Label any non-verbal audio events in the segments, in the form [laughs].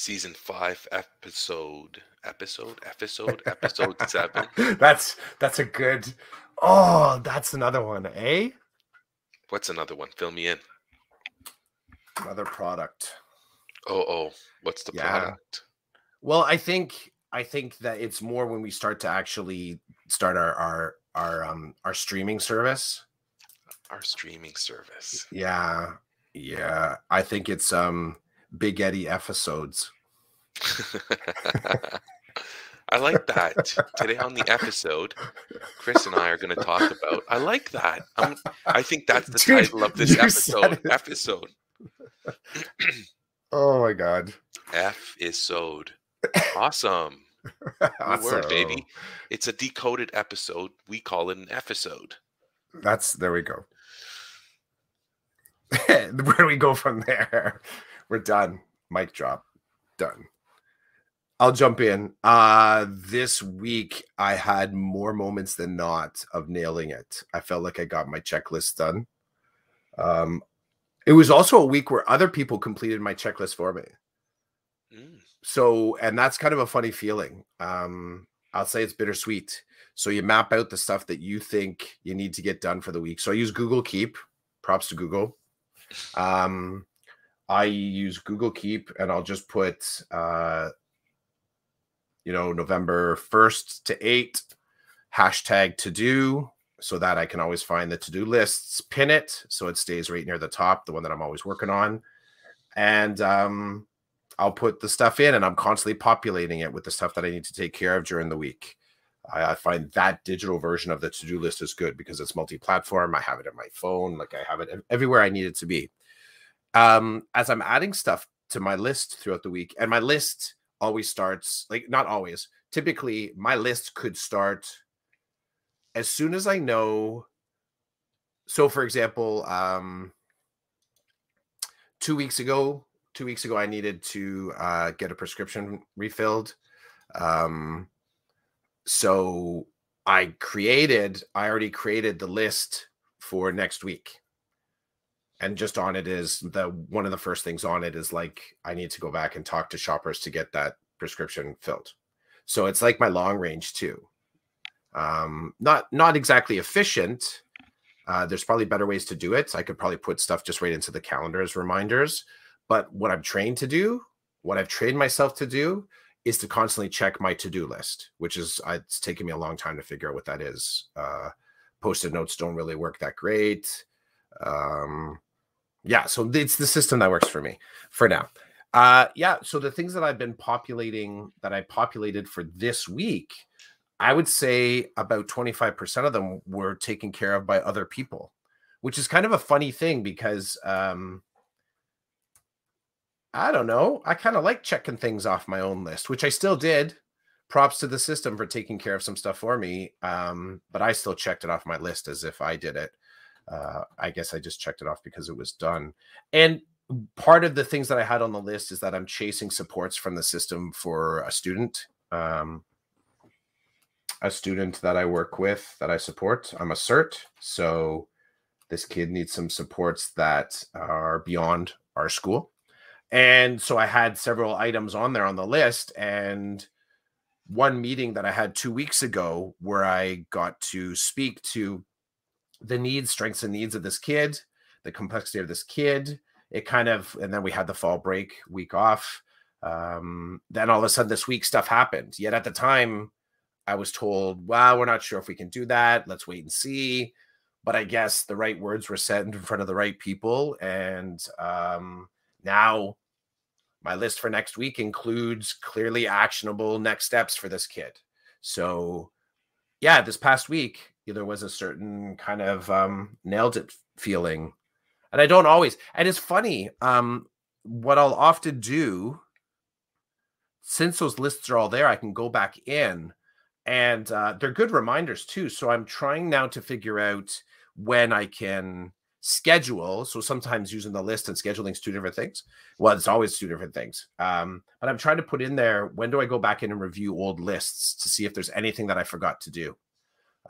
season five, episode, episode, episode, episode seven. [laughs] That's that's a good. Oh, that's another one, eh? What's another one? Fill me in. Another product. Oh, oh, what's the Yeah. product? Well, I think I think that it's more when we start to actually start our our our um our streaming service. Our streaming service. Yeah. Yeah. I think it's um Big Eddie episodes. [laughs] I like that. Today on the episode, Chris and I are going to talk about. I like that. I'm, I think that's the Dude, title of this episode. Episode Oh my god. Efisode. Awesome. Good word, baby. It's a decoded episode. We call it an episode. That's there we go. [laughs] Where do we go from there? We're done. Mic drop. Done. I'll jump in. Uh this week I had more moments than not of nailing it. I felt like I got my checklist done. Um it was also a week where other people completed my checklist for me. Mm. So, and that's kind of a funny feeling. Um, I'll say it's bittersweet. So you map out the stuff that you think you need to get done for the week. So I use Google Keep. Props to Google. [laughs] Um, I use Google Keep, and I'll just put, uh, you know, November first to eight hashtag to do, so that I can always find the to do lists. Pin it so it stays right near the top, the one that I'm always working on, and um, I'll put the stuff in and I'm constantly populating it with the stuff that I need to take care of during the week. I, I find that digital version of the to do list is good because it's multi platform. I have it in my phone, like I have it everywhere I need it to be. Um, as I'm adding stuff to my list throughout the week, and my list always starts like not always, typically, my list could start as soon as I know. So, for example, um, two weeks ago, two weeks ago, I needed to uh, get a prescription refilled. Um, so I created, I already created the list for next week. And just on it is the one of the first things on it is like I need to go back and talk to shoppers to get that prescription filled. So it's like my long range too. Um, not not exactly efficient. Uh, there's probably better ways to do it. I could probably put stuff just right into the calendar as reminders. But what I'm trained to do, what I've trained myself to do, is to constantly check my to-do list, which is uh, it's taken me a long time to figure out what that is. Uh, Post-it notes don't really work that great. Um, yeah, so it's the system that works for me for now. Uh, yeah, so the things that I've been populating that I populated for this week, I would say about 25% of them were taken care of by other people, which is kind of a funny thing because um, I don't know. I kind of like checking things off my own list, which I still did. Props to the system for taking care of some stuff for me. Um, but I still checked it off my list as if I did it. Uh, I guess I just checked it off because it was done. And part of the things that I had on the list is that I'm chasing supports from the system for a student. Um, a student that I work with that I support. I'm a CERT. So this kid needs some supports that are beyond our school. And so I had several items on there on the list. And one meeting that I had two weeks ago where I got to speak to the needs, strengths, and needs of this kid, the complexity of this kid. It kind of, and then we had the fall break week off. Um, then all of a sudden, this week stuff happened. Yet at the time, I was told, well, we're not sure if we can do that. Let's wait and see. But I guess the right words were said in front of the right people. And um, now my list for next week includes clearly actionable next steps for this kid. So, yeah, this past week, there was a certain kind of um, nailed it feeling. And I don't always, and it's funny, um, what I'll often do, since those lists are all there, I can go back in and uh, they're good reminders too. So I'm trying now to figure out when I can schedule. So sometimes using the list and scheduling is two different things. Well, it's always two different things. Um, but I'm trying to put in there when do I go back in and review old lists to see if there's anything that I forgot to do.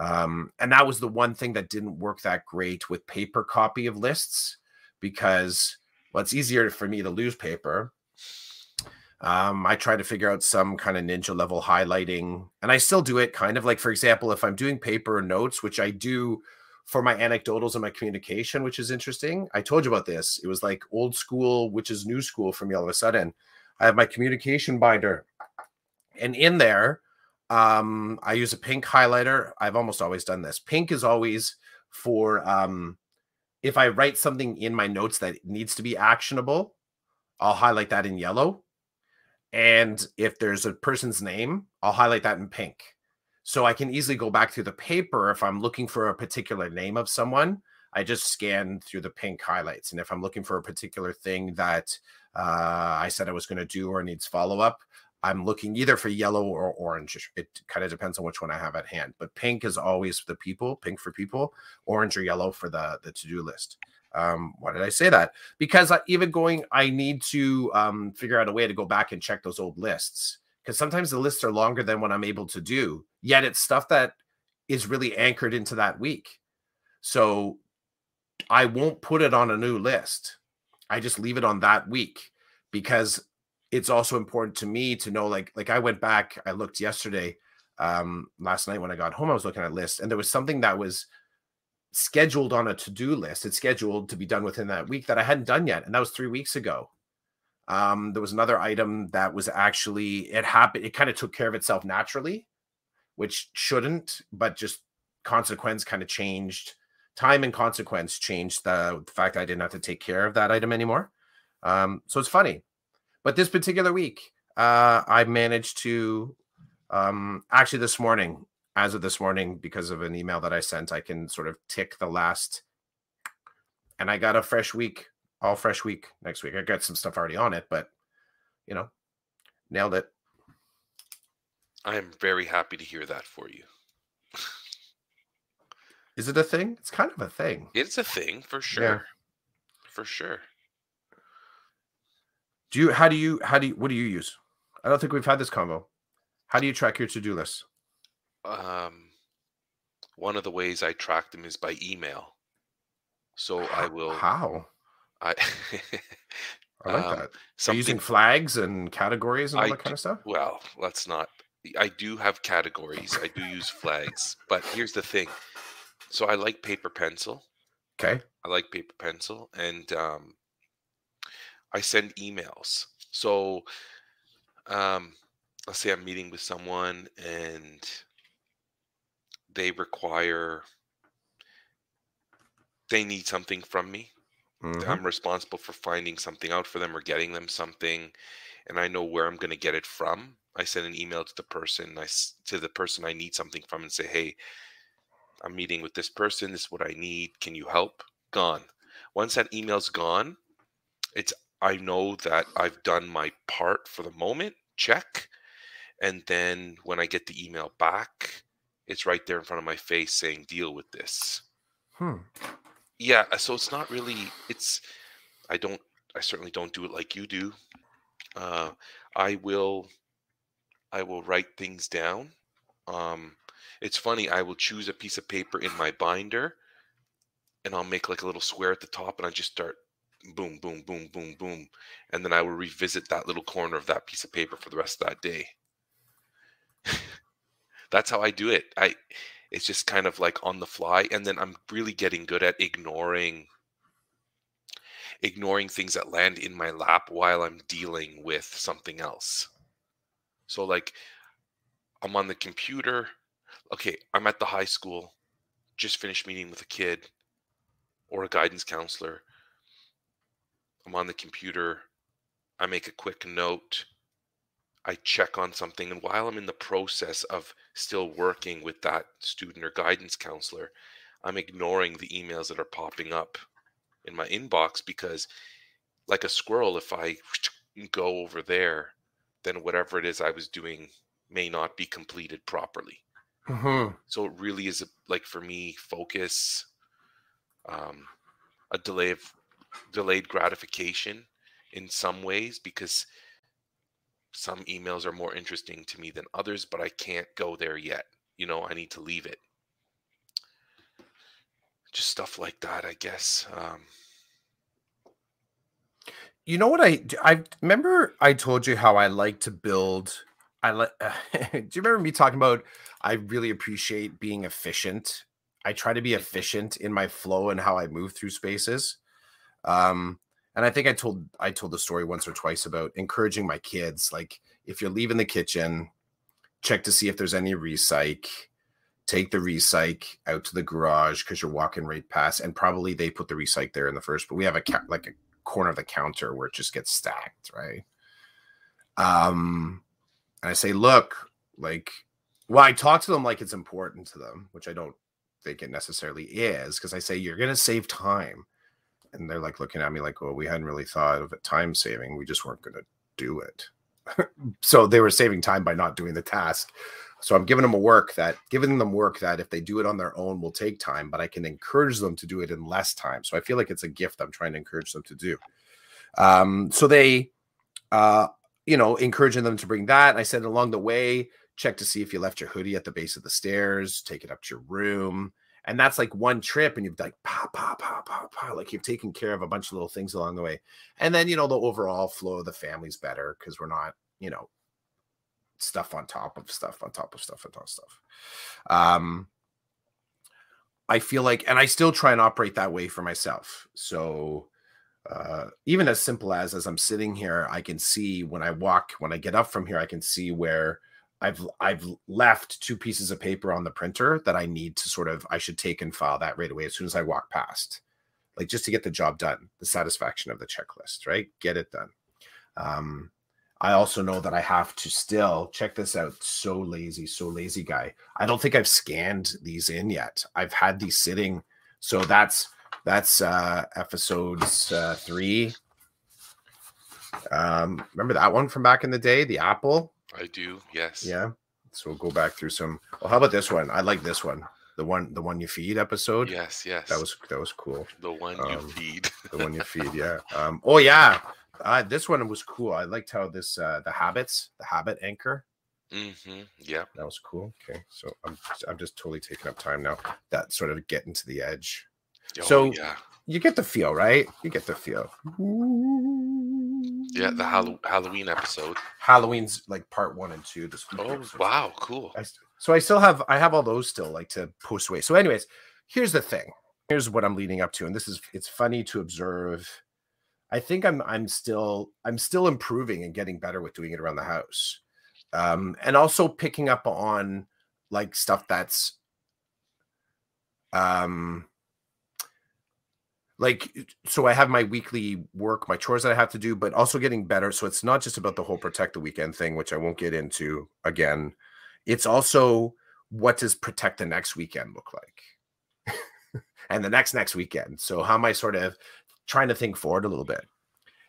Um, and that was the one thing that didn't work that great with paper copy of lists because well, it's easier for me to lose paper. Um, I try to figure out some kind of ninja level highlighting, and I still do it kind of like, for example, if I'm doing paper notes, which I do for my anecdotals and my communication, which is interesting. I told you about this. It was like old school, which is new school for me all of a sudden. I have my communication binder, and in there, um, I use a pink highlighter. I've almost always done this. Pink is always for um, if I write something in my notes that needs to be actionable, I'll highlight that in yellow. And if there's a person's name, I'll highlight that in pink. So I can easily go back through the paper if I'm looking for a particular name of someone. I just scan through the pink highlights. And if I'm looking for a particular thing that uh, I said I was going to do or needs follow up, I'm looking either for yellow or orange. It kind of depends on which one I have at hand. But pink is always the people, pink for people, orange or yellow for the the to do list. Um, why did I say that? Because I, even going, I need to um, figure out a way to go back and check those old lists because sometimes the lists are longer than what I'm able to do. Yet it's stuff that is really anchored into that week. So I won't put it on a new list. I just leave it on that week because it's also important to me to know like like I went back, I looked yesterday, um, last night when I got home, I was looking at lists, and there was something that was scheduled on a to-do list. It's scheduled to be done within that week that I hadn't done yet, and that was three weeks ago. Um, there was another item that was actually it happened, it kind of took care of itself naturally, which shouldn't, but just consequence kind of changed. Time and consequence changed the, the fact I didn't have to take care of that item anymore. Um, so it's funny but this particular week, uh, I managed to um, actually this morning, as of this morning, because of an email that I sent, I can sort of tick the last, and I got a fresh week, all fresh week next week. I got some stuff already on it, but you know, nailed it. I am very happy to hear that for you. Is it a thing? It's kind of a thing. It's a thing for sure. Yeah. For sure. Do you how do you how do you what do you use? I don't think we've had this combo. How do you track your to-do list? Um one of the ways I track them is by email. So I will How? I [laughs] I like um, that. So using flags and categories and all I that kind do, of stuff? Well, let's not I do have categories. I do use flags, but here's the thing. So I like paper pencil. Okay. I like paper pencil and um I send emails. So, um, let's say I'm meeting with someone and they require, they need something from me. Mm-hmm. I'm responsible for finding something out for them or getting them something, and I know where I'm going to get it from. I send an email to the person, I to the person I need something from, and say, "Hey, I'm meeting with this person. This is what I need. Can you help?" Gone. Once that email's gone, it's I know that I've done my part for the moment, check. And then when I get the email back, it's right there in front of my face saying, deal with this. Hmm. Yeah. Uh, so it's not really, it's, I don't, I certainly don't do it like you do. Uh, I will, I will write things down. Um, it's funny, I will choose a piece of paper in my binder and I'll make like a little square at the top and I just start boom, boom, boom, boom, boom. And then I will revisit that little corner of that piece of paper for the rest of that day. [laughs] That's how I do it. I it's just kind of like on the fly. And then I'm really getting good at ignoring ignoring things that land in my lap while I'm dealing with something else. So like I'm on the computer. Okay, I'm at the high school, just finished meeting with a kid or a guidance counselor I'm on the computer. I make a quick note. I check on something. And while I'm in the process of still working with that student or guidance counselor, I'm ignoring the emails that are popping up in my inbox because, like a squirrel, if I [sniffs] go over there, then whatever it is I was doing may not be completed properly. Mm-hmm. So it really is a, like for me, focus, um, a delay of delayed gratification in some ways because some emails are more interesting to me than others, but I can't go there yet. You know, I need to leave it. Just stuff like that, I guess. Um, You know what I I remember I told you how I like to build. I like. [laughs] do you remember me talking about? I really appreciate being efficient. I try to be efficient in my flow and how I move through spaces. Um, and I think I told I told the story once or twice about encouraging my kids. Like if you're leaving the kitchen, check to see if there's any recyc. Take the recyc out to the garage because you're walking right past, and probably they put the recyc there in the first. But we have a ca- like a corner of the counter where it just gets stacked, right? Um, and I say, look, like, well, I talk to them like it's important to them, which I don't think it necessarily is, because I say you're gonna save time, and they're like looking at me like, well, we hadn't really thought of time saving. We just weren't gonna do it. [laughs] so they were saving time by not doing the task. So I'm giving them a work that giving them work that if they do it on their own will take time, but I can encourage them to do it in less time. So I feel like it's a gift I'm trying to encourage them to do. Um, so they, uh, you know, encouraging them to bring that. I said along the way, check to see if you left your hoodie at the base of the stairs, take it up to your room. And that's like one trip, and you've like pa pa pa pa pa, like you've taken care of a bunch of little things along the way. And then you know the overall flow of the family's better because we're not, you know, stuff on top of stuff on top of stuff on top of stuff. Um, I feel like, and I still try and operate that way for myself. So uh, even as simple as as I'm sitting here, I can see when I walk, when I get up from here, I can see where I've I've left two pieces of paper on the printer that I need to sort of I should take and file that right away as soon as I walk past, like just to get the job done, the satisfaction of the checklist, right? Get it done. Um, I also know that I have to still check this out. So lazy, so lazy guy. I don't think I've scanned these in yet. I've had these sitting. So that's that's uh episodes uh three. Um remember that one from back in the day, the apple? I do. Yes. Yeah. So we'll go back through some. Well, how about this one? I like this one. The one the one you feed episode. Yes. Yes. That was that was cool. the one you um, feed. [laughs] The one you feed, yeah. Um, oh yeah. Uh, this one was cool. I liked how this uh the habits, the habit anchor. mm-hmm. Yeah. That was cool. Okay, so I'm I'm just totally taking up time now. That sort of getting to the edge. Oh, So- yeah. You get the feel, right? You get the feel. Yeah. The Hall- Halloween episode. Halloween's like part one and two. This week Oh wow. Cool. I, so I still have I have all those still like to post away. So, anyways, here's the thing. Here's what I'm leading up to, and this is it's funny to observe. I think I'm I'm still I'm still improving and getting better with doing it around the house, um, and also picking up on like stuff that's um like so i have my weekly work my chores that i have to do but also getting better so it's not just about the whole protect the weekend thing which i won't get into again. It's also what does protect the next weekend look like? [laughs] And the next next weekend. So how am i sort of trying to think forward a little bit?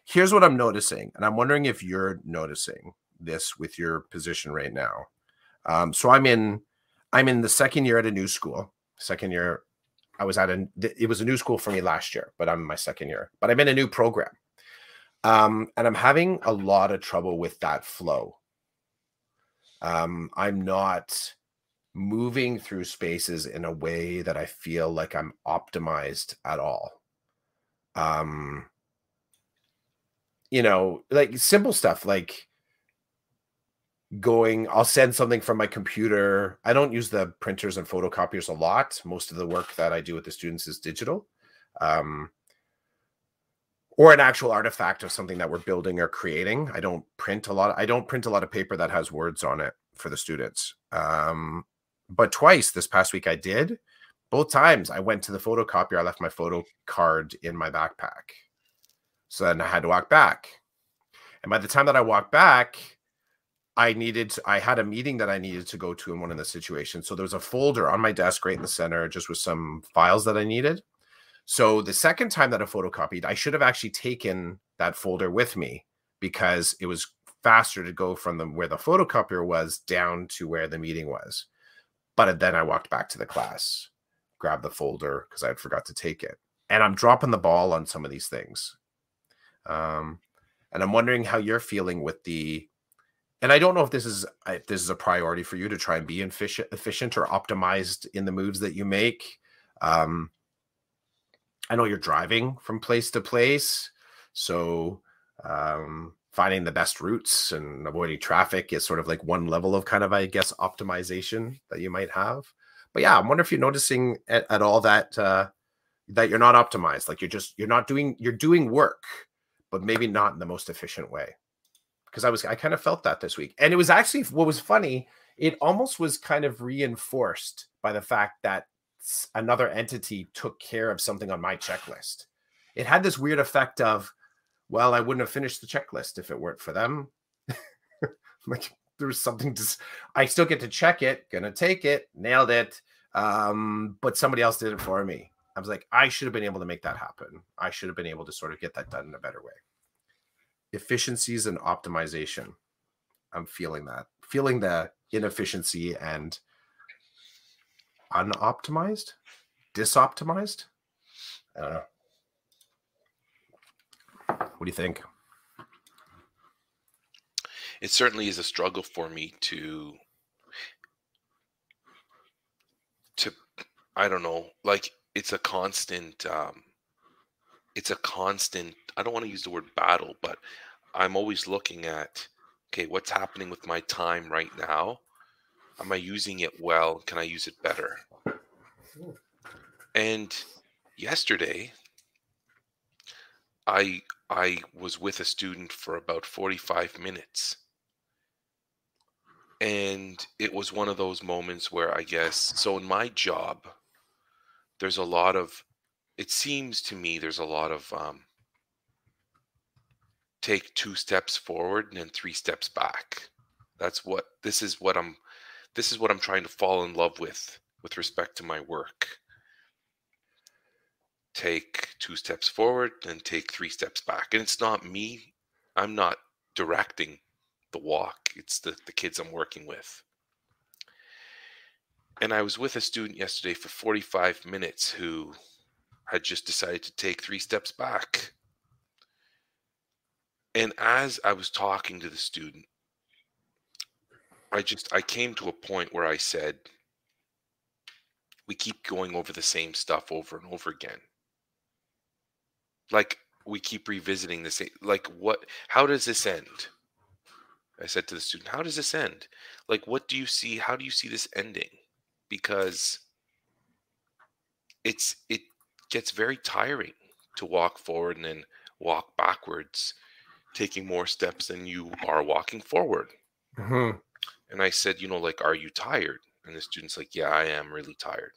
Here's what i'm noticing and i'm wondering if you're noticing this with your position right now. Um, so i'm in i'm in the second year at a new school second year i was at a it was a new school for me last year but i'm in my second year but i'm in a new program. Um, and i'm having a lot of trouble with that flow. Um, i'm not moving through spaces in a way that i feel like i'm optimized at all. Um you know like simple stuff like going i'll send something from my computer. I don't use the printers and photocopiers a lot. Most of the work that i do with the students is digital. Um or an actual artifact of something that we're building or creating. I don't print a lot i don't print a lot of paper that has words on it for the students. Um but twice this past week i did. Both times i went to the photocopier i left my photo card in my backpack. So then i had to walk back. And by the time that i walked back I needed, I had a meeting that I needed to go to in one of the situations. So there was a folder on my desk right in the center, just with some files that I needed. So the second time that I photocopied, I should have actually taken that folder with me because it was faster to go from the where the photocopier was down to where the meeting was. But then I walked back to the class, grabbed the folder because I had forgot to take it. And I'm dropping the ball on some of these things. Um, and I'm wondering how you're feeling with the and I don't know if this is if this is a priority for you to try and be efficient, efficient or optimized in the moves that you make. Um, I know you're driving from place to place, so Um, finding the best routes and avoiding traffic is sort of like one level of kind of, I guess, optimization that you might have. But yeah, I wonder if you're noticing at, at all that uh, that you're not optimized. Like you're just you're not doing you're doing work, but maybe not in the most efficient way. Because I was I kind of felt that this week, and it was actually what was funny. It almost was kind of reinforced by the fact that another entity took care of something on my checklist. It had this weird effect of, well, I wouldn't have finished the checklist if it weren't for them. [laughs] like there's something to, I still get to check it, gonna take it, nailed it. Um, but somebody else did it for me. I was like, I should have been able to make that happen. I should have been able to sort of get that done in a better way. Efficiencies and optimization. I'm feeling that, feeling the inefficiency and unoptimized, disoptimized. I don't know. What do you think? It certainly is a struggle for me to to I don't know, like it's a constant um it's a constant I don't want to use the word battle, but I'm always looking at okay, what's happening with my time right now? Am I using it well? Can I use it better? Hmm. And yesterday, I I was with a student for about 45 minutes. And it was one of those moments where I guess so in my job there's a lot of it seems to me there's a lot of um, take two steps forward and then three steps back. That's what this is what I'm this is what I'm trying to fall in love with with respect to my work. Take two steps forward and take three steps back. And it's not me. I'm not directing the walk. It's the, the kids I'm working with. And I was with a student yesterday for 45 minutes who had just decided to take three steps back. And as I was talking to the student, I just I came to a point where I said, we keep going over the same stuff over and over again. Like we keep revisiting the same like what how does this end? I said to the student, how does this end? Like what do you see how do you see this ending? Because it's it gets very tiring to walk forward and then walk backwards, taking more steps than you are walking forward. Mm-hmm. And I said, you know, like, are you tired? And the student's like, yeah, I am really tired.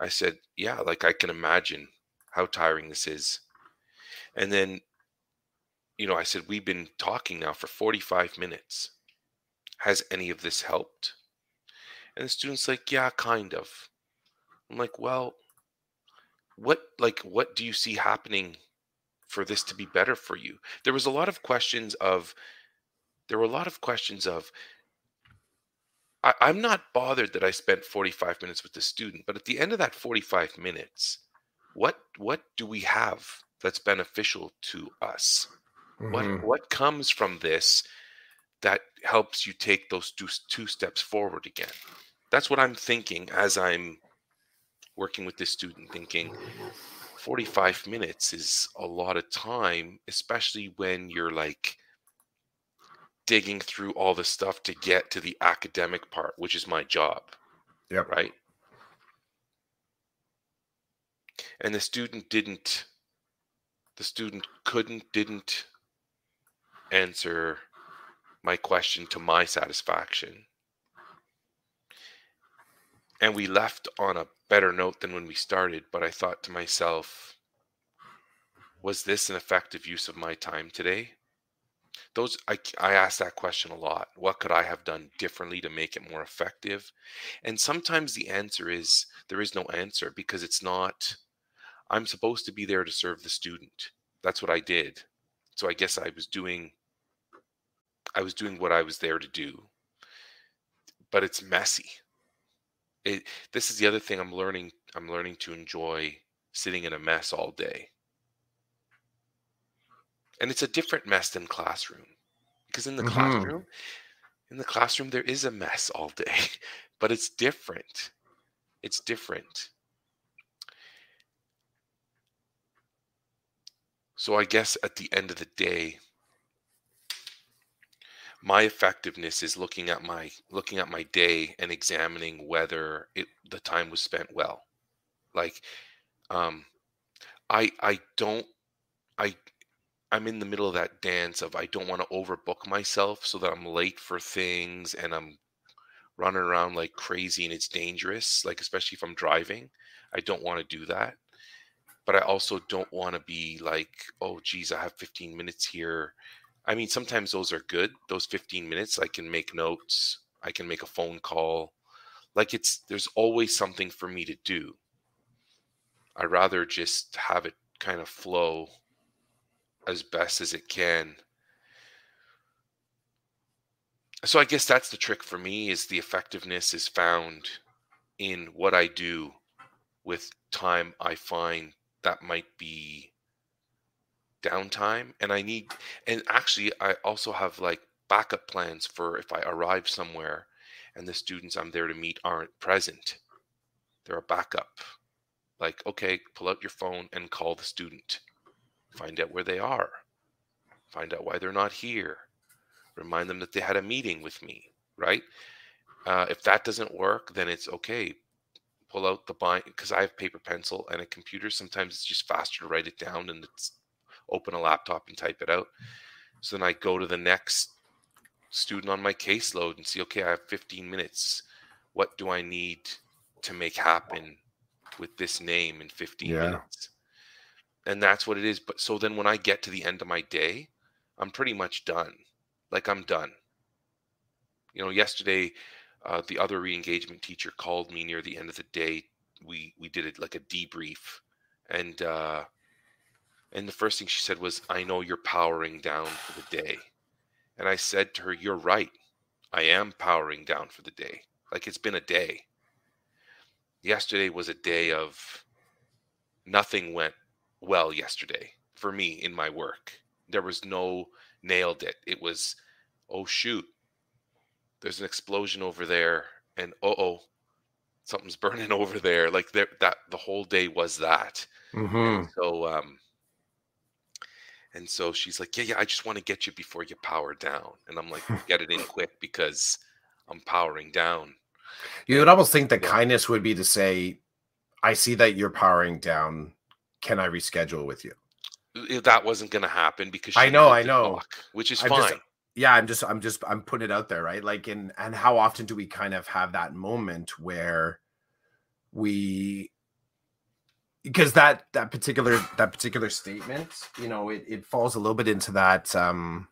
I said, yeah, like I can imagine how tiring this is. And then, you know, I said, we've been talking now for 45 minutes. Has any of this helped? And the student's like, yeah, kind of. I'm like, well, what, like, what do you see happening for this to be better for you? There was a lot of questions of, there were a lot of questions of, I, I'm not bothered that I spent 45 minutes with the student, but at the end of that 45 minutes, what what do we have that's beneficial to us? Mm-hmm. What what comes from this that helps you take those two, two steps forward again? That's what I'm thinking as I'm working with this student, thinking 45 minutes is a lot of time, especially when you're like digging through all the stuff to get to the academic part, which is my job. Yeah. Right. And the student didn't, the student couldn't, didn't answer my question to my satisfaction. And we left on a better note than when we started, but I thought to myself, was this an effective use of my time today? those I, I ask that question a lot. What could i have done differently to make it more effective? And sometimes the answer is there is no answer because it's not i'm supposed to be there to serve the student. That's what i did. So i guess i was doing i was doing what i was there to do. But it's messy it, this is the other thing i'm learning i'm learning to enjoy sitting in a mess all day. And it's a different mess than classroom because in the mm-hmm. classroom in the classroom there is a mess all day [laughs] but it's different. It's different. So I guess at the end of the day, my effectiveness is looking at my looking at my day and examining whether it the time was spent well. Like um I I don't I I'm in the middle of that dance of I don't want to overbook myself so that I'm late for things and I'm running around like crazy and it's dangerous, like especially if I'm driving. I don't want to do that. But I also don't want to be like, oh geez, I have 15 minutes here. I mean, sometimes those are good. Those 15 minutes, I can make notes, I can make a phone call. Like it's there's always something for me to do. I'd rather just have it kind of flow as best as it can. So I guess that's the trick for me is the effectiveness is found in what I do with time I find that might be downtime and I need and actually I also have like backup plans for if I arrive somewhere and the students I'm there to meet aren't present. They're a backup. Like, okay, pull out your phone and call the student find out where they are, find out why they're not here, remind them that they had a meeting with me, right? Uh, if that doesn't work, then it's okay. Pull out the bind because I have paper pencil and a computer. Sometimes it's just faster to write it down and it's open a laptop and type it out. So then I go to the next student on my caseload and see, okay, I have 15 minutes. What do I need to make happen with this name in 15 yeah. minutes? and that's what it is but so then when i get to the end of my day i'm pretty much done like i'm done you know yesterday uh, the other re-engagement teacher called me near the end of the day we we did it like a debrief and uh and the first thing she said was i know you're powering down for the day and i said to her you're right i am powering down for the day like it's been a day yesterday was a day of nothing went well yesterday for me in my work. There was no nailed it. It was, oh shoot, there's an explosion over there, and oh oh, something's [laughs] burning over there. Like there, that the whole day was that. Mm-hmm. so um, and so she's like, yeah, yeah, I just want to get you before you power down, and I'm like, [laughs] get it in quick because I'm powering down. You would almost think that yeah. kindness would be to say, I see that you're powering down can I reschedule with you? That wasn't going to happen because I know, I know, talk, which is I'm fine. Just, yeah, I'm just, I'm just, I'm putting it out there, right? Like, and and how often do we kind of have that moment where we, because that that particular that particular statement, you know, it it falls a little bit into that um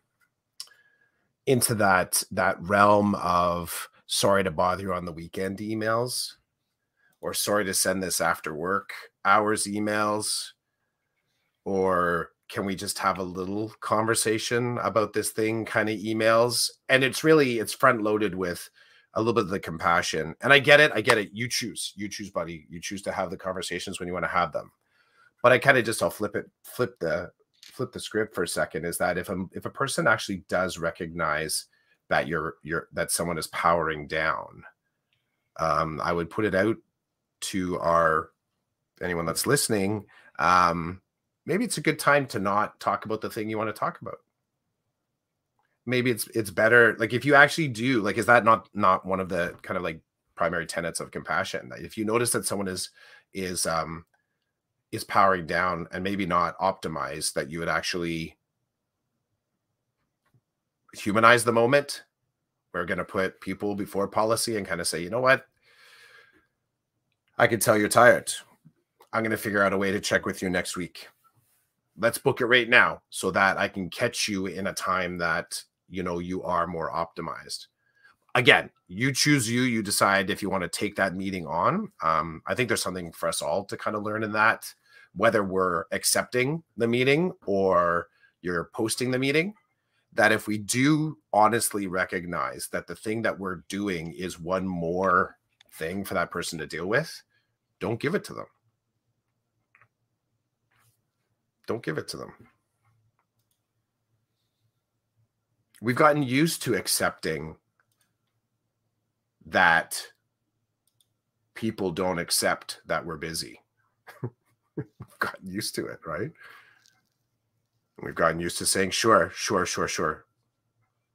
into that that realm of sorry to bother you on the weekend emails or sorry to send this after work hours emails or can we just have a little conversation about this thing? kind of emails. And it's really it's front loaded with a little bit of the compassion and i get it i get it you choose you choose buddy you choose to have the conversations when you want to have them but i kind of just i'll flip it flip the flip the script for a second is that if a, if a person actually does recognize that you're you're that someone is powering down um i would put it out to our anyone that's listening, um, maybe it's a good time to not talk about the thing you want to talk about. Maybe it's it's better like if you actually do like is that not not one of the kind of like primary tenets of compassion if you notice that someone is is um is powering down and maybe not optimized that you would actually humanize the moment we're going to put people before policy and kind of say you know what I can tell you're tired. I'm going to figure out a way to check with you next week. Let's book it right now so that I can catch you in a time that you know you are more optimized. Again, you choose you. You decide if you want to take that meeting on. Um, I think there's something for us all to kind of learn in that, whether we're accepting the meeting or you're posting the meeting. That if we do honestly recognize that the thing that we're doing is one more thing for that person to deal with, don't give it to them. Don't give it to them. We've gotten used to accepting that people don't accept that we're busy. [laughs] We've gotten used to it, right? We've gotten used to saying, sure, sure, sure, sure.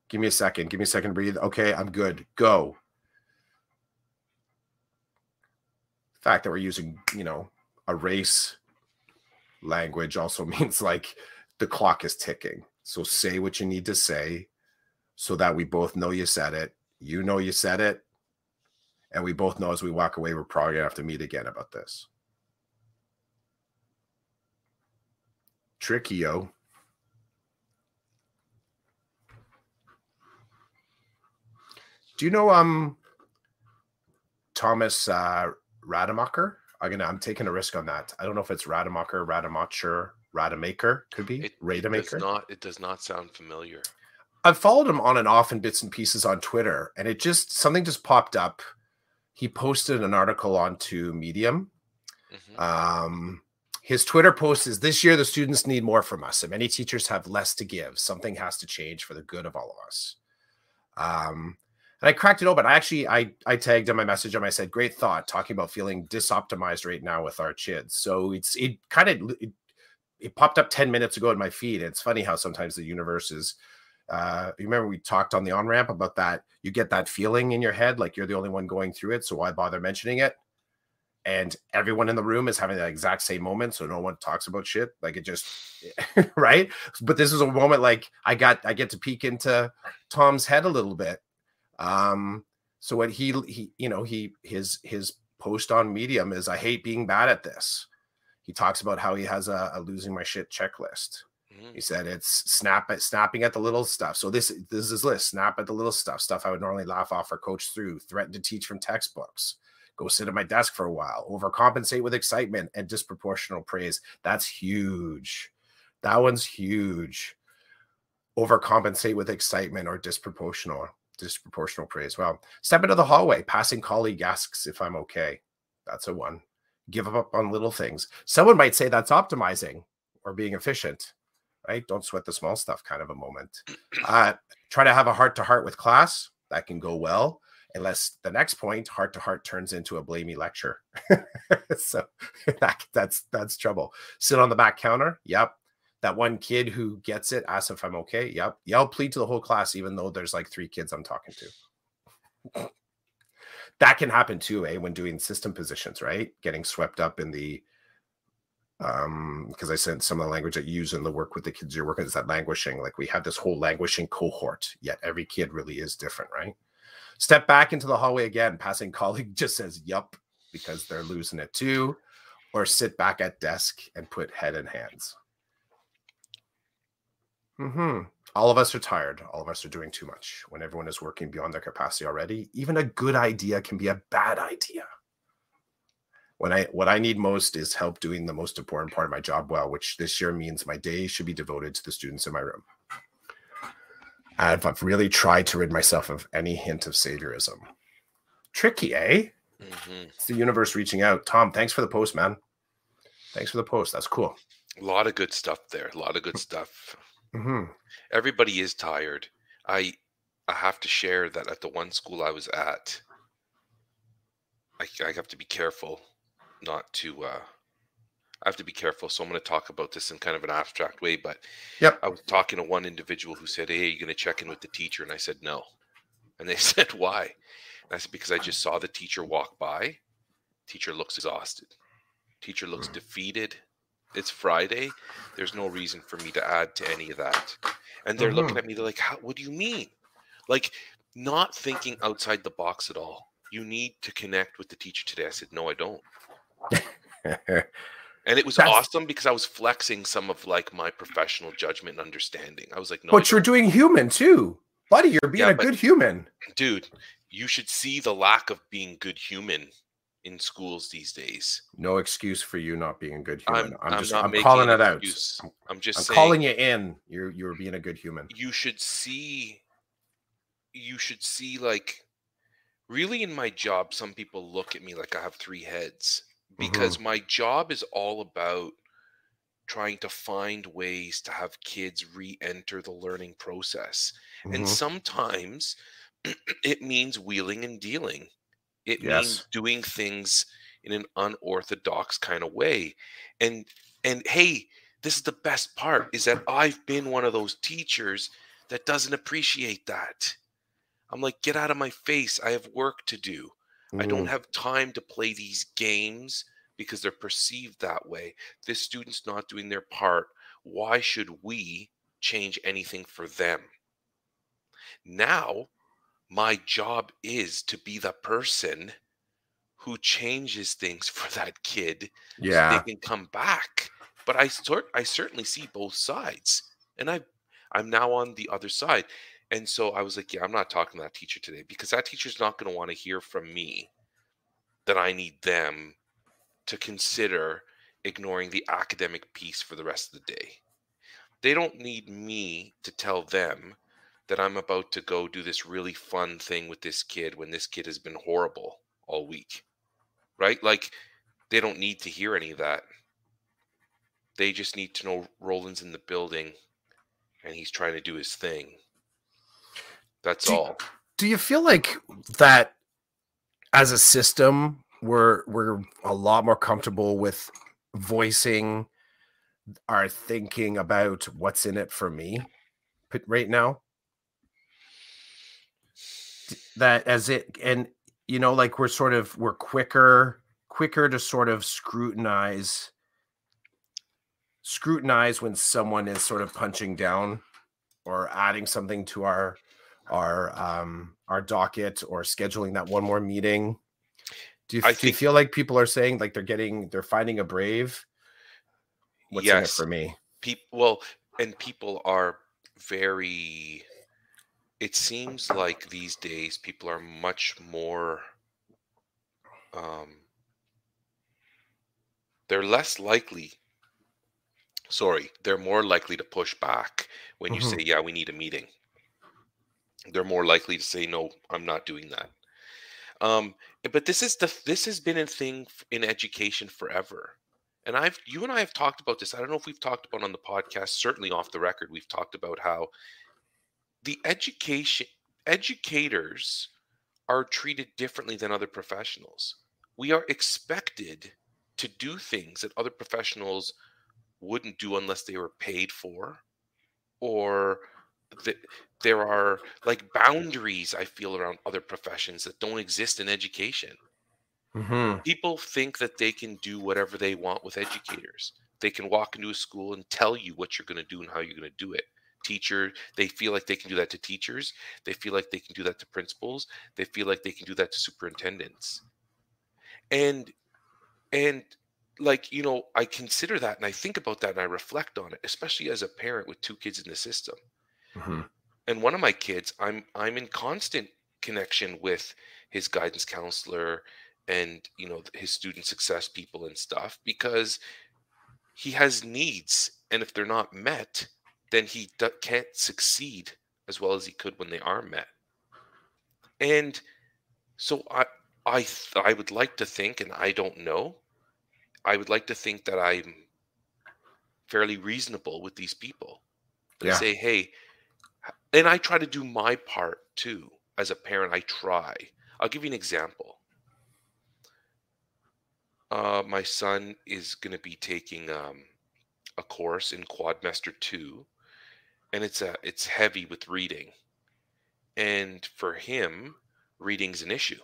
Give me a second. Give me a second to breathe. Okay, I'm good. Go. The fact that we're using, you know, a race language also [laughs] means like the clock is ticking. So say what you need to say so that we both know you said it. You know you said it. And we both know as we walk away, we're probably going to have to meet again about this. Tricky, yo. Do you know um Thomas uh Rademacher? I'm gonna I'm taking a risk on that. I don't know if it's Rademacher, Rademacher, Rademacher. Could be It, it Rademacher. does not. It does not sound familiar. I've followed him on and off in bits and pieces on Twitter, and it just something just popped up. He posted an article onto Medium. Mhm. Um, his Twitter post is this year the students need more from us, and many teachers have less to give. Something has to change for the good of all of us. Um, and I cracked it open. I actually I I tagged him my message him. I said, "Great thought, talking about feeling disoptimized right now with our kids." So it's it kind of it, it popped up ten minutes ago in my feed. It's funny how sometimes the universe is uh you remember we talked on the on ramp about that you get that feeling in your head like you're the only one going through it so why bother mentioning it? And everyone in the room is having that exact same moment so no one talks about shit like it just [laughs] right? But this is a moment like i got i get to peek into tom's head a little bit. Um so what he he you know he his his post on medium is i hate being bad at this. He talks about how he has a, a losing my shit checklist. Mm-hmm. he said it's snap at snapping at the little stuff. So this this is his list. Snap at the little stuff. Stuff I would normally laugh off or coach through. Threaten to teach from textbooks. Go sit at my desk for a while. Overcompensate with excitement and disproportional praise. That's huge. That one's huge. Overcompensate with excitement or disproportional disproportional praise. Well, step into the hallway. Passing colleague asks if I'm okay. That's a one. Give up on little things. Someone might say that's optimizing or being efficient right? Don't sweat the small stuff kind of a moment. Uh, try to have a heart to heart with class. That can go well, unless the next point, heart to heart, turns into a blamey lecture. [laughs] so [laughs] that, that's that's trouble. Sit on the back counter. Yep. That one kid who gets it, asks if I'm okay. Yep. Yell plead to the whole class, even though there's like three kids I'm talking to. [laughs] that can happen too, eh? When doing system positions, right? Getting swept up in the um because i said some of the language that you use in the work with the kids you're working is that languishing like we have this whole languishing cohort yet every kid really is different right? Step back into the hallway again passing [laughs] colleague just says yup because they're losing it too or sit back at desk and put head in hands. Hmm all of us are tired. All of us are doing too much. When everyone is working beyond their capacity already even a good idea can be a bad idea when I what I need most is help doing the most important part of my job well, which this year means my day should be devoted to the students in my room. I've, I've really tried to rid myself of any hint of saviorism. Tricky, eh? Mhm. It's the universe reaching out. Tom, thanks for the post, man. Thanks for the post. That's cool. A lot of good stuff there. A lot of good stuff. hmm Everybody is tired. I I have to share that at the one school I was at, I, I have to be careful not to. Uh, I have to be careful. So I'm going to talk about this in kind of an abstract way. But Yep. I was talking to one individual who said, "Hey, are you going to check in with the teacher?" And I said, "No." And they [laughs] said, "Why?" And I said, "Because I just saw the teacher walk by. Teacher looks exhausted. Teacher looks Mm. defeated. It's Friday. There's no reason for me to add to any of that." And they're looking at me. They're like, "How? What do you mean?" Like not thinking outside the box at all. You need to connect with the teacher today. I said, "No, I don't." [laughs] And it was That's- awesome because I was flexing some of like my professional judgment and understanding. I was like, no, but you're doing human too, buddy. You're being Yeah, a good human. dude, you should see the lack of being good human in schools these days. No excuse for you not being a good human. I'm, just not I'm calling it out. I'm just I'm saying calling you in. You're you're being a good human. you should see you should see like really in my job some people look at me like I have three heads because my job is all about trying to find ways to have kids re-enter the learning process. And Mhm. sometimes [clears throat] it means wheeling and dealing. It Yes. means doing things in an unorthodox kind of way. And and hey, this is the best part is that I've been one of those teachers that doesn't appreciate that. I'm like, get out of my face. I have work to do. I don't Mm, have time to play these games because they're perceived that way. This student's not doing their part. Why should we change anything for them? Now, my job is to be the person who changes things [laughs] for that kid so yeah. they can come back. But I sort I certainly see both sides. And I I'm now on the other side. And so I was like, yeah, I'm not talking to that teacher today because that teacher's not going to want to hear from me that I need them to consider ignoring the academic piece for the rest of the day. They don't need me to tell them that I'm about to go do this really fun thing with this kid when this kid has been horrible all week. Right? Like they don't need to hear any of that. They just need to know Roland's in the building and he's trying to do his thing. That's Do- all. Do you feel like that as a system we're we're a lot more comfortable with voicing our thinking about what's in it for me right now? That as it and you know like we're sort of we're quicker quicker to sort of scrutinize scrutinize when someone is sort of punching down or adding something to our our um our docket or scheduling that one more meeting do you, I do you feel like people are saying like they're getting they're finding a brave what's in it yes. for me people well and people are very it seems like these days people are much more um they're less likely sorry they're more likely to push back when you Mhm. say yeah we need a meeting they're more likely to say no i'm not doing that um but this is the this has been a thing in education forever and I've you and I have talked about this. I don't know if we've talked about on the podcast, certainly off the record, we've talked about how the education educators are treated differently than other professionals. We are expected to do things that other professionals wouldn't do unless they were paid for or that there are like boundaries I feel around other professions that don't exist in education Mhm. people think that they can do whatever they want with educators. They can walk into a school and tell you what you're going to do and how you're going to do it. Teacher, they feel like they can do that to teachers. They feel like they can do that to principals. They feel like they can do that to superintendents. And and like, you know, I consider that and I think about that and I reflect on it, especially as a parent with two kids in the system Mhm. and one of my kids i'm i'm in constant connection with his guidance counselor and you know his student success people and stuff because he has needs and if they're not met then he do- can't succeed as well as he could when they are met and so i i th- i would like to think and i don't know i would like to think that i'm fairly reasonable with these people and Yeah. say hey and I try to do my part too. As a parent, I try. I'll give you an example. Uh, my son is going to be taking um, a course in quadmester two, and it's a it's heavy with reading, and for him, reading's an issue.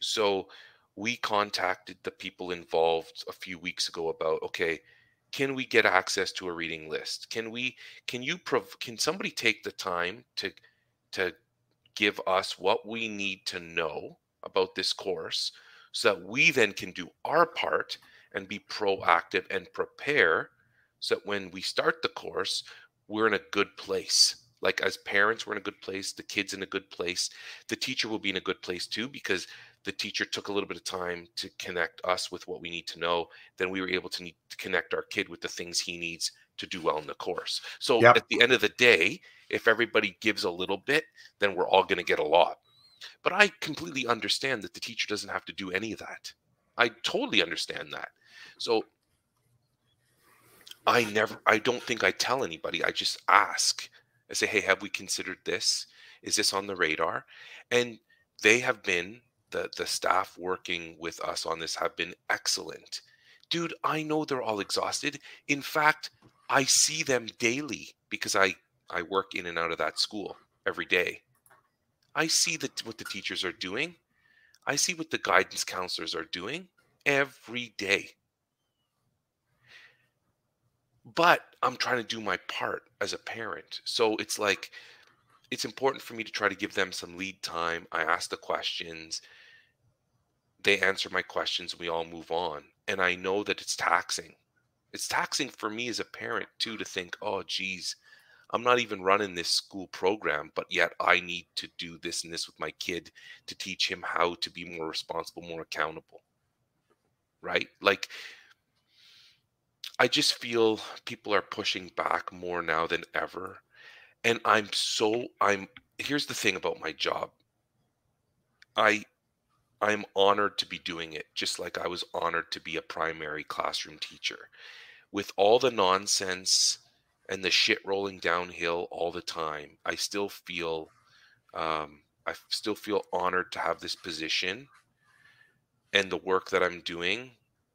So we contacted the people involved a few weeks ago about okay, can we get access to a reading list? Can we can you prov- can somebody take the time to to give us what we need to know about this course so that we then can do our part and be proactive and prepare so that when we start the course we're in a good place like as parents we're in a good place the kids in a good place the teacher will be in a good place too because the teacher took a little bit of time to connect us with what we need to know then we were able to, need to connect our kid with the things he needs to do well in the course. So Yep. at the end of the day if everybody gives a little bit then we're all going to get a lot. But i completely understand that the teacher doesn't have to do any of that. I totally understand that. So i never i don't think i tell anybody i just ask. I say hey have we considered this? Is this on the radar? And they have been the the staff working with us on this have been excellent dude i know they're all exhausted in fact I see them daily because I I work in and out of that school every day. I see that what the teachers are doing. I see what the guidance counselors are doing every day. But I'm trying to do my part as a parent. So it's like it's important for me to try to give them some lead time. I ask the questions, they answer my questions, we all move on. And I know that it's taxing. It's taxing for me as a parent too to think, oh, geez, I'm not even running this school program, but yet I need to do this and this with my kid to teach him how to be more responsible, more accountable. Right? Like, I just feel people are pushing back more now than ever. And I'm so, I'm, here's the thing about my job I, I'm honored to be doing it, just like I was honored to be a primary classroom teacher. With all the nonsense and the shit rolling downhill all the time, I still feel um, I still feel honored to have this position and the work that I'm doing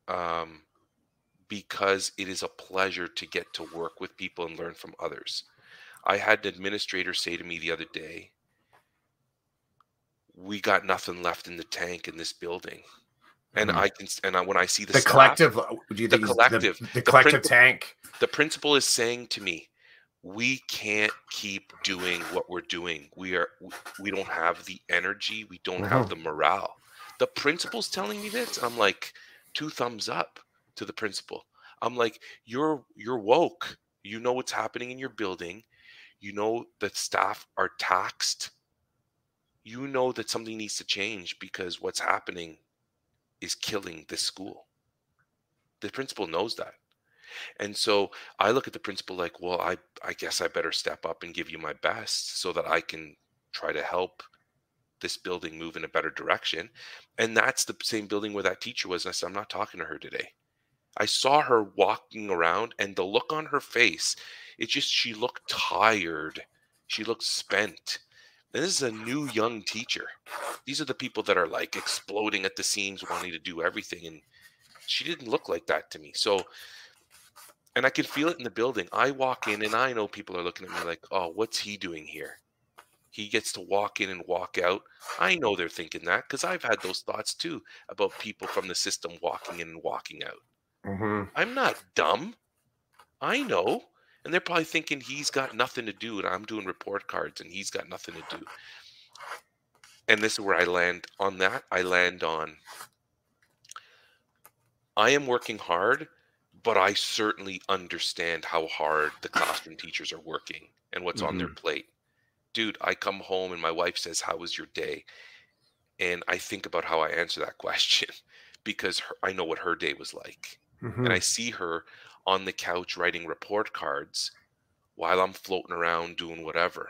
um, because it is a pleasure to get to work with people and learn from others. I had an administrator say to me the other day, "We got nothing left in the tank in this building." and mm-hmm. I can and I, when I see the, the staff, collective, do you think the collective, the, the collective the tank? The principal is saying to me, "We can't keep doing what we're doing. We are we don't have the energy. We don't mm-hmm. have the morale." The principal's telling me this. I'm like, two thumbs up to the principal. I'm like, "You're you're woke. You know what's happening in your building. You know that staff are taxed." You know that something needs to change because what's happening is killing this school. The principal knows that. And so I look at the principal like, well, I, I guess I better step up and give you my best so that I can try to help this building move in a better direction. And that's the same building where that teacher was. And I said, I'm not talking to her today. I saw her walking around and the look on her face, it just, she looked tired. She looked spent. This is a new young teacher. These are the people that are like exploding at the seams, wanting to do everything. And she didn't look like that to me. So, and I could feel it in the building. I walk in and I know people are looking at me like, oh, what's he doing here? He gets to walk in and walk out. I know they're thinking that because I've had those thoughts too about people from the system walking in and walking out. Mm-hmm. I'm not dumb. I know and they're probably thinking he's got nothing to do and i'm doing report cards and he's got nothing to do and this is where i land on that i land on i am working hard but i certainly understand how hard the classroom teachers are working and what's mm-hmm. on their mm-hmm. plate dude i come home and my wife says how was your day and i think about how i answer that [laughs] question because her, i know what her day was like mm-hmm. and i see her on the couch writing report cards while I'm floating around doing whatever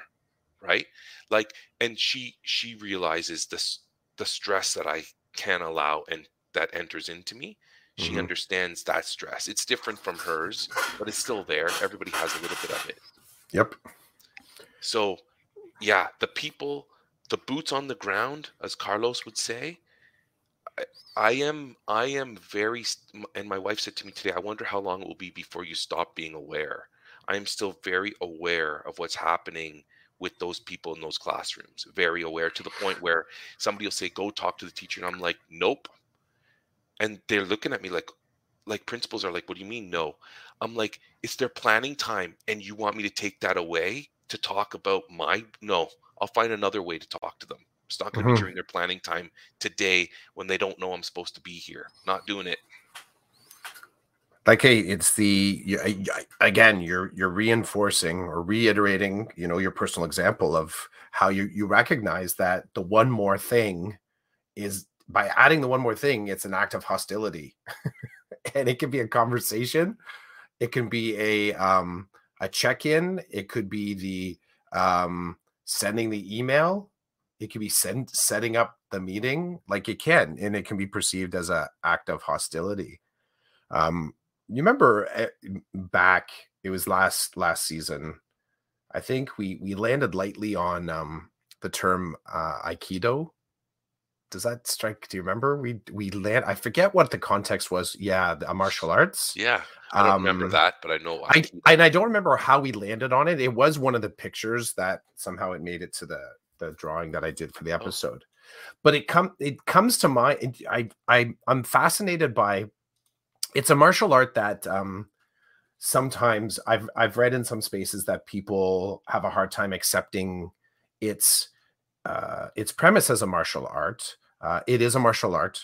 right? Like and she she realizes this the stress that I can allow and that enters into me. She mm-hmm. understands that stress. It's different from hers but it's still there. Everybody has a little bit of it. Yep. So yeah the people the boots on the ground as carlos would say I am I am very and my wife said to me today, I wonder how long it will be before you stop being aware. I am still very aware of what's happening with those people in those classrooms. Very aware to the point where somebody will say, "Go talk to the teacher," and I'm like, "Nope." And they're looking at me like, like principals are like, "What do you mean no?" I'm like, "It's their planning time, and you want me to take that away to talk about my no? I'll find another way to talk to them." It's not going to mm-hmm. be during their planning time today when they don't know I'm supposed to be here. Not doing it. Like, hey, it's the again, you're you're reinforcing or reiterating, you know, your personal example of how you you recognize that the one more thing is by adding the one more thing, it's an act of hostility, [laughs] and it can be a conversation, it can be a um a check in, it could be the um sending the email it can be send, setting up the meeting like it can and it can be perceived as an act of hostility um you remember eh, back it was last last season i think we we landed lightly on um the term uh aikido does that strike? Do you remember we we land? I forget what the context was. Yeah, the, uh, martial arts. Yeah, I don't remember Um, that, but I know. I Aikido. and I don't remember how we landed on it. It was one of the pictures that somehow it made it to the the drawing that I did for the episode. But it come it comes to mind. I I I'm fascinated by. It's a martial art that um sometimes I've I've read in some spaces that people have a hard time accepting its uh its premise as a martial art. Uh, it is a martial art,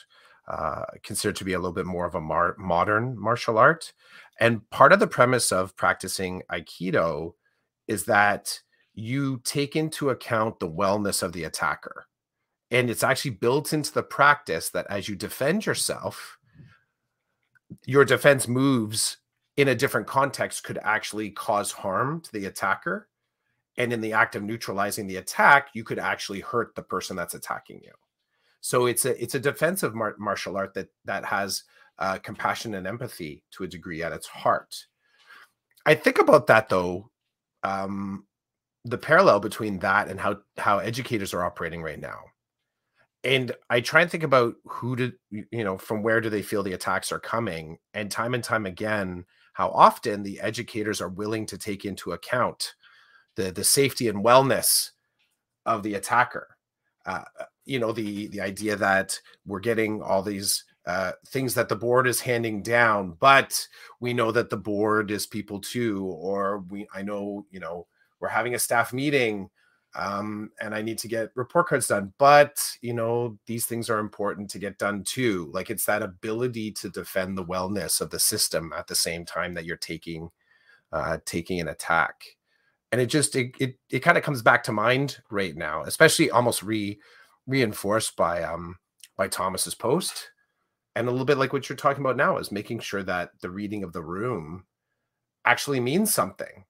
uh, considered to be a little bit more of a mar- modern martial art. And part of the premise of practicing Aikido is that you take into account the wellness of the attacker. And it's actually built into the practice that as you defend yourself, your defense moves in a different context could actually cause harm to the attacker. And in the act of neutralizing the attack, you could actually hurt the person that's attacking you. So it's a it's a defensive mar- martial art that that has uh, compassion and empathy to a degree at its heart. I think about that though, um, the parallel between that and how how educators are operating right now. And I try and think about who did you know from where do they feel the attacks are coming, and time and time again, how often the educators are willing to take into account the the safety and wellness of the attacker. Uh, you know the the idea that we're getting all these uh, things that the board is handing down, but we know that the board is people too, or we I know you know we're having a staff meeting um, and I need to get report cards done, but you know these things are important to get done too. Like it's that ability to defend the wellness of the system at the same time that you're taking uh, taking an attack, and it just it it, it kind of comes back to mind right now, especially almost re reinforced by um by Thomas's post and a little bit like what you're talking about now is making sure that the reading of the room actually means something.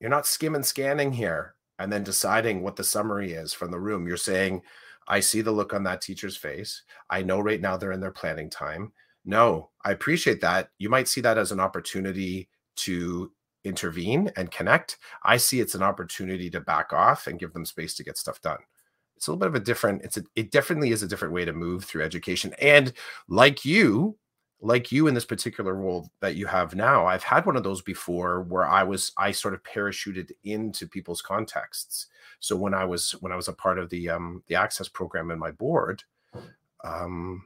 You're not skimming scanning here and then deciding what the summary is from the room. You're saying, I see the look on that teacher's face. I know right now they're in their planning time. No, I appreciate that. You might see that as an opportunity to intervene and connect. I see it's an opportunity to back off and give them space to get stuff done it's a little bit of a different it's a, it definitely is a different way to move through education and like you like you in this particular role that you have now i've had one of those before where i was i sort of parachuted into people's contexts so when i was when i was a part of the um the access program in my board um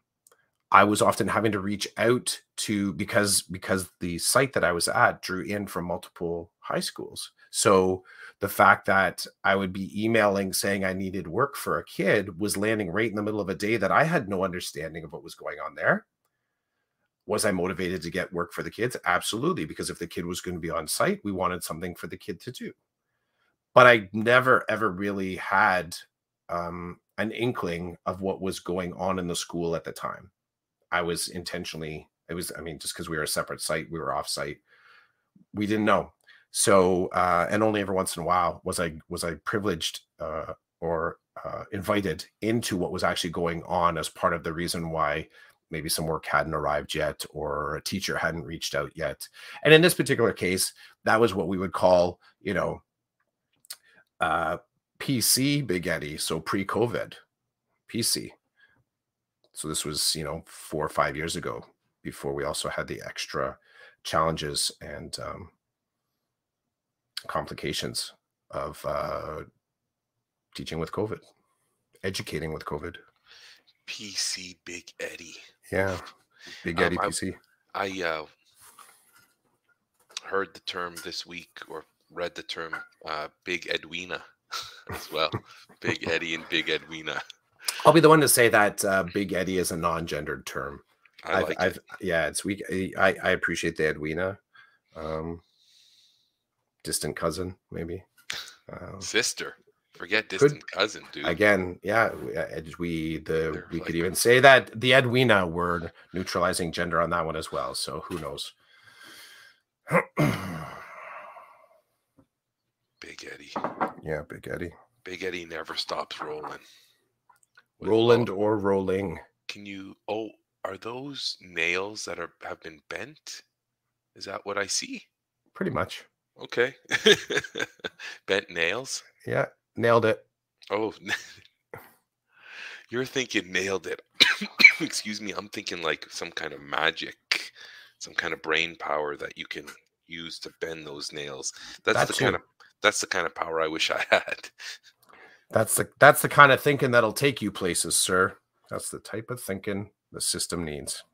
I was often having to reach out to because because the site that I was at drew in from multiple high schools. So the fact that I would be emailing saying I needed work for a kid was landing right in the middle of a day that I had no understanding of what was going on there. Was I motivated to get work for the kids? Absolutely, because if the kid was going to be on site, we wanted something for the kid to do. But I never ever really had um, an inkling of what was going on in the school at the time. I was intentionally, it was, I mean, just because we were a separate site, we were off site. We didn't know. So, uh, and only every once in a while was I was I privileged uh, or uh, invited into what was actually going on as part of the reason why maybe some work hadn't arrived yet or a teacher hadn't reached out yet. And in this particular case, that was what we would call, you know, uh, PC Big Eddie, so pre-COVID, PC. So this was, you know, four or five years ago before we also had the extra challenges and um, complications of uh, teaching with COVID, educating with COVID. PC Big Eddie. Yeah, Big Um, Eddie I- PC. I uh, heard the term this week or read the term uh, Big Edwina [laughs] as well. Big Eddie and Big Edwina. I'll be the one to say that uh, Big Eddie is a non-gendered term. I I've, like I've it. yeah, it's weak. I I appreciate the Edwina, um, distant cousin maybe. Um, Sister. Forget distant cousin, dude. again, yeah, we, the They're we could like- even say that the Edwina word neutralizing gender on that one as well. So who knows? Big Eddie. yeah, Big Eddie, Big Eddie never stops rolling. With Roland all- or rolling. Can you? Oh, are those nails that are have been bent? Is that what I see? Pretty much. Okay. [laughs] bent nails. Yeah, nailed it. Oh, [laughs] You're thinking nailed it. [coughs] Excuse me. I'm thinking like some kind of magic, some kind of brain power that you can use to bend those nails. That's That the kind of that's the kind of power I wish I had. That's the that's the kind of thinking that'll take you places, sir. That's the type of thinking the system needs.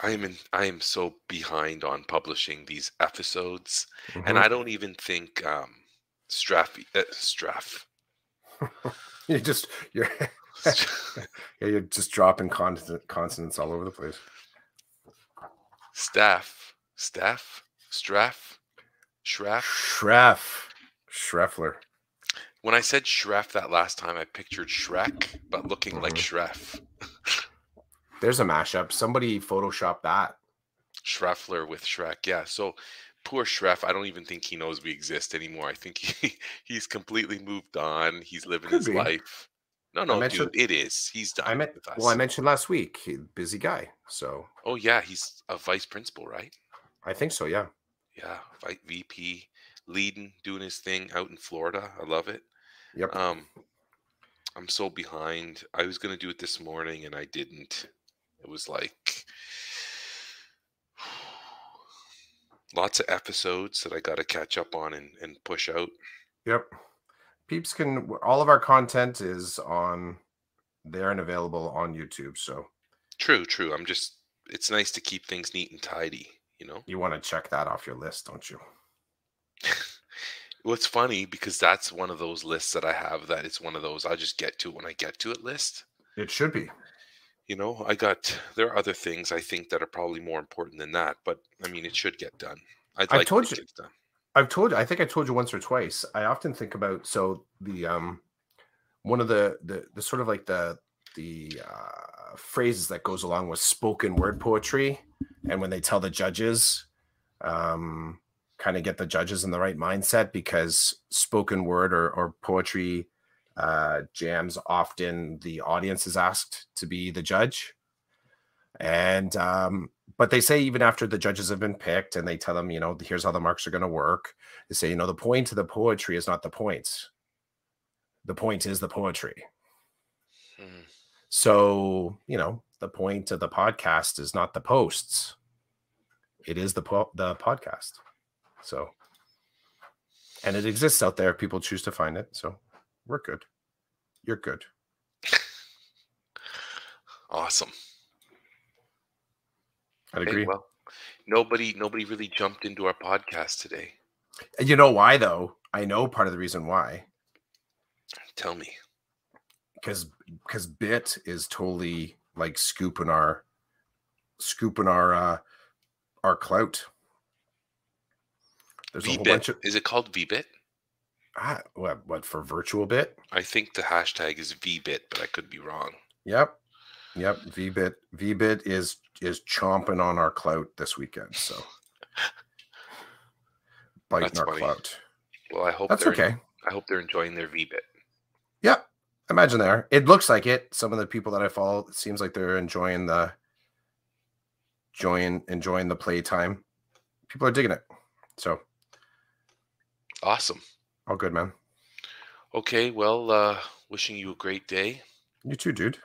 I am in I am so behind on publishing these episodes. And Mhm. I don't even think um Straff uh, Straff [laughs] you just you're [laughs] yeah, you're just dropping consonant, consonants all over the place. Staff Staff Straff Schraff Schraff, Schreffler. When I said Schreff that last time, I pictured Shrek, but looking like Mhm. Schreff. There's a mashup. Somebody photoshopped that. Schreffler with Shrek. Yeah. So poor Schreff, I don't even think he knows we exist anymore. I think he, [laughs] he's completely moved on. He's living Could his be. life. No, no, dude, it is. He's done I us. well, I mentioned last week, he- busy guy. So oh yeah, he's a vice principal, right? I think so. Yeah. Yeah, VP, leading, doing his thing out in Florida. I love it. Yep. Um, I'm so behind. I was gonna do it this morning and I didn't. It was like lots of episodes that I got to catch up on and, and push out. Yep. Peeps can all of our content is on there and available on YouTube. So True, true. I'm just. It's nice to keep things neat and tidy. You know. you want to check that off your list, don't you? [laughs] Well, it's funny because that's one of those lists that I have. That it's one of those I'll just get to it when I get to it list. It should be. You know, I got there are other things I think that are probably more important than that, but I mean, it should get done. I'd i like told to you get done. i've told you, I think I told you once or twice. I often think about so the um one of the the, the sort of like the the uh, phrases that goes along with spoken word poetry, and when they tell the judges, um, kind of get the judges in the right mindset because spoken word or or poetry uh, jams often the audience is asked to be the judge, and um, but they say even after the judges have been picked and they tell them, you know, here's how the marks are going to work. They say, you know, the point of the poetry is not the points. The point is the poetry. Mhm. So, you know, the point of the podcast is not the posts. It is the po- the podcast. So, and it exists out there. if People choose to find it. So, we're good. You're good. Awesome. I'd Hey, agree. well, nobody nobody really jumped into our podcast today. And you know why though? I know part of the reason why. Tell me. because because bit is totally like scooping our scooping our uh our clout there's a whole bunch of Is it called VBit? Ah, what, what for virtual bit I think the hashtag is VBit, but I could be wrong. yep yep vbit vbit is is chomping on our clout this weekend so [laughs] biting That's our funny. clout Well, I hope that's okay I hope they're enjoying their VBit. Yep. Imagine there. It looks like it. Some of the people that I follow, it seems like they're enjoying the enjoying enjoying the playtime. People are digging it. So Awesome. All good, man. Okay, well, uh, wishing you a great day. You too, dude.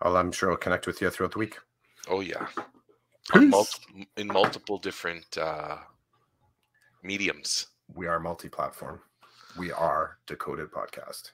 I'll, I'm sure I'll connect with you throughout the week. Oh yeah, On mul- Peace. in multiple different uh, mediums. We are multi-platform. We are Decoded Podcast.